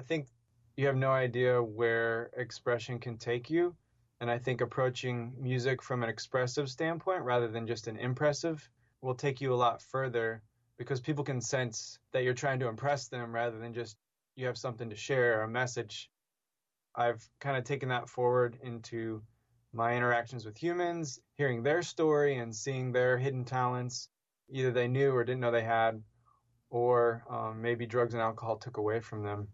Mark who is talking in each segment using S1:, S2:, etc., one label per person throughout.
S1: I think you have no idea where expression can take you. And I think approaching music from an expressive standpoint rather than just an impressive will take you a lot further because people can sense that you're trying to impress them rather than just you have something to share, or a message. I've kind of taken that forward into my interactions with humans, hearing their story and seeing their hidden talents, either they knew or didn't know they had, or um, maybe drugs and alcohol took away from them.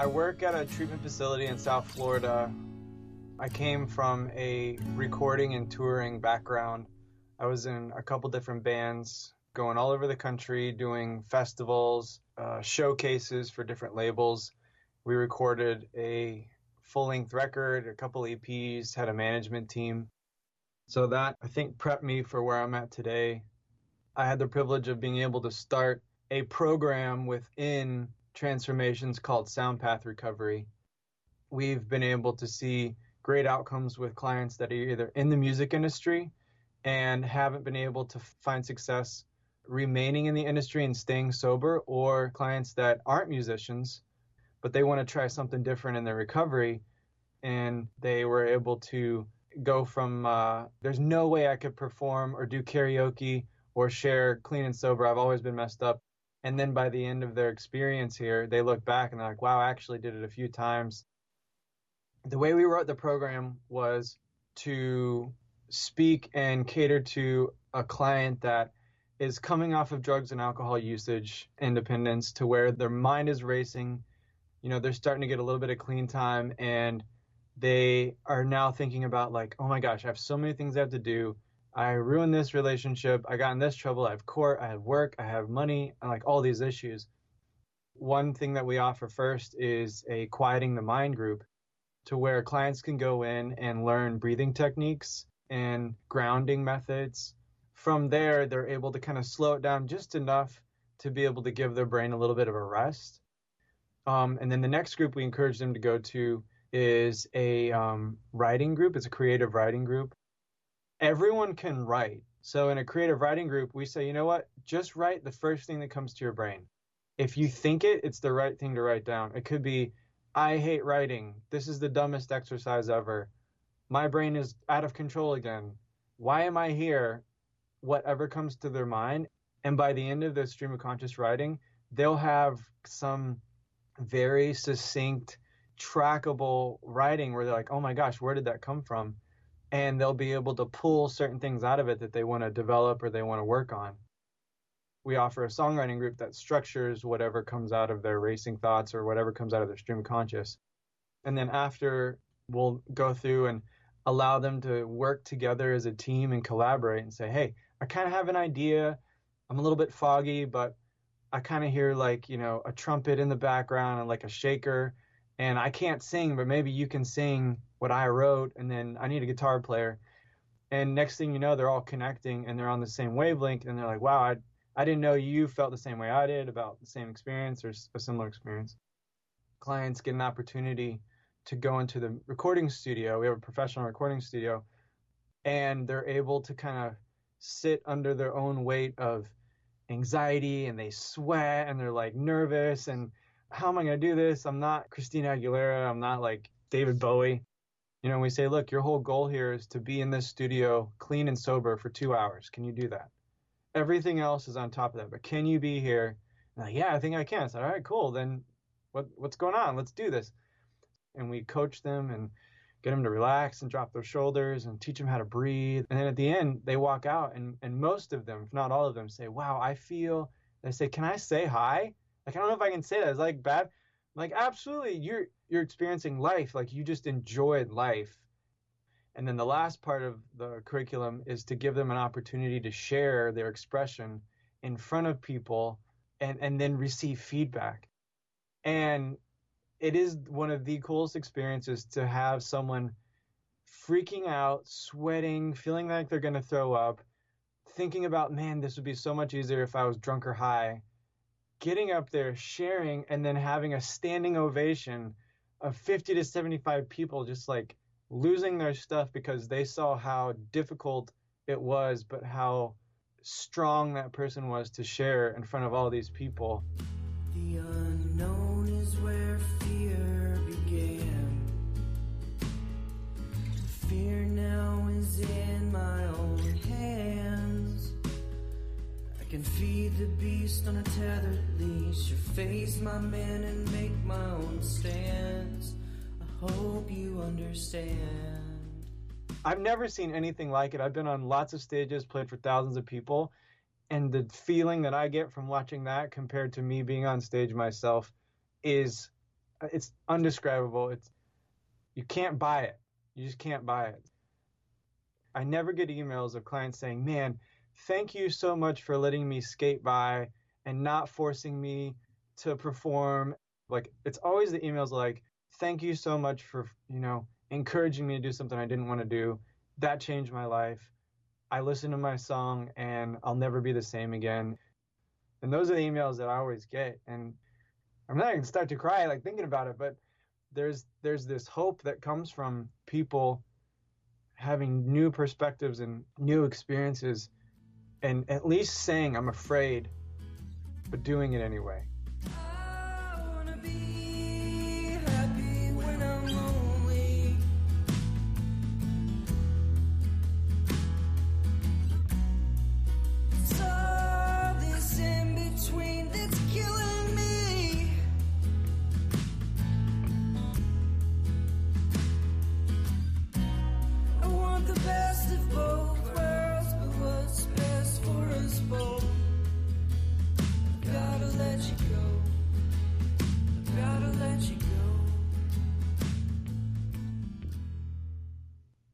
S1: I work at a treatment facility in South Florida. I came from a recording and touring background. I was in a couple different bands, going all over the country, doing festivals, uh, showcases for different labels. We recorded a full length record, a couple EPs, had a management team. So that I think prepped me for where I'm at today. I had the privilege of being able to start a program within transformations called Sound Path Recovery. We've been able to see great outcomes with clients that are either in the music industry and haven't been able to find success remaining in the industry and staying sober, or clients that aren't musicians, but they want to try something different in their recovery. And they were able to go from uh, there's no way I could perform or do karaoke or share clean and sober. I've always been messed up and then by the end of their experience here, they look back and they're like, wow, I actually did it a few times. The way we wrote the program was to speak and cater to a client that is coming off of drugs and alcohol usage independence to where their mind is racing. You know, they're starting to get a little bit of clean time and they are now thinking about like, oh my gosh, I have so many things I have to do. I ruined this relationship. I got in this trouble. I have court. I have work. I have money. And like all these issues. One thing that we offer first is a quieting the mind group to where clients can go in and learn breathing techniques and grounding methods. From there, they're able to kind of slow it down just enough to be able to give their brain a little bit of a rest. Um, and then the next group we encourage them to go to is a um, writing group. It's a creative writing group everyone can write. So in a creative writing group, we say, you know what? Just write the first thing that comes to your brain. If you think it, it's the right thing to write down. It could be, I hate writing. This is the dumbest exercise ever. My brain is out of control again. Why am I here? Whatever comes to their mind. And by the end of the stream of conscious writing, they'll have some very succinct, trackable writing where they're like, oh my gosh, where did that come from? And they'll be able to pull certain things out of it that they want to develop or they want to work on. We offer a songwriting group that structures whatever comes out of their racing thoughts or whatever comes out of their stream of conscious. And then after, we'll go through and allow them to work together as a team and collaborate and say, hey, I kind of have an idea. I'm a little bit foggy, but I kind of hear like, you know, a trumpet in the background and like a shaker. And I can't sing, but maybe you can sing what I wrote, and then I need a guitar player. And next thing you know, they're all connecting and they're on the same wavelength, and they're like, wow, I, I didn't know you felt the same way I did about the same experience or a similar experience. Clients get an opportunity to go into the recording studio. We have a professional recording studio, and they're able to kind of sit under their own weight of anxiety and they sweat and they're like nervous and how am I going to do this? I'm not Christina Aguilera. I'm not like David Bowie. You know, we say, look, your whole goal here is to be in this studio clean and sober for two hours. Can you do that? Everything else is on top of that. But can you be here? Like, yeah, I think I can. So, all right, cool. Then what what's going on? Let's do this. And we coach them and get them to relax and drop their shoulders and teach them how to breathe. And then at the end, they walk out and, and most of them, if not all of them, say, wow, I feel, they say, can I say hi? Like, I don't know if I can say that. It's like bad. Like, absolutely. You're, you're experiencing life like you just enjoyed life and then the last part of the curriculum is to give them an opportunity to share their expression in front of people and and then receive feedback and it is one of the coolest experiences to have someone freaking out sweating feeling like they're going to throw up thinking about man this would be so much easier if i was drunk or high getting up there sharing and then having a standing ovation of 50 to 75 people just like losing their stuff because they saw how difficult it was, but how strong that person was to share in front of all these people.
S2: The unknown is where can feed the beast on a tethered leash, or face my men and make my own stance. I hope you understand.
S1: I've never seen anything like it. I've been on lots of stages, played for thousands of people, and the feeling that I get from watching that compared to me being on stage myself is it's undescribable. It's you can't buy it. You just can't buy it. I never get emails of clients saying, "Man, thank you so much for letting me skate by and not forcing me to perform." Like it's always the emails like, "Thank you so much for, you know, encouraging me to do something I didn't want to do. That changed my life. I listened to my song and I'll never be the same again. And those are the emails that I always get. And I'm not even start to cry like thinking about it, but there's there's this hope that comes from people having new perspectives and new experiences and at least saying I'm afraid, but doing it anyway.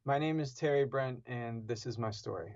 S1: My name is Terry Brent, and this is my story.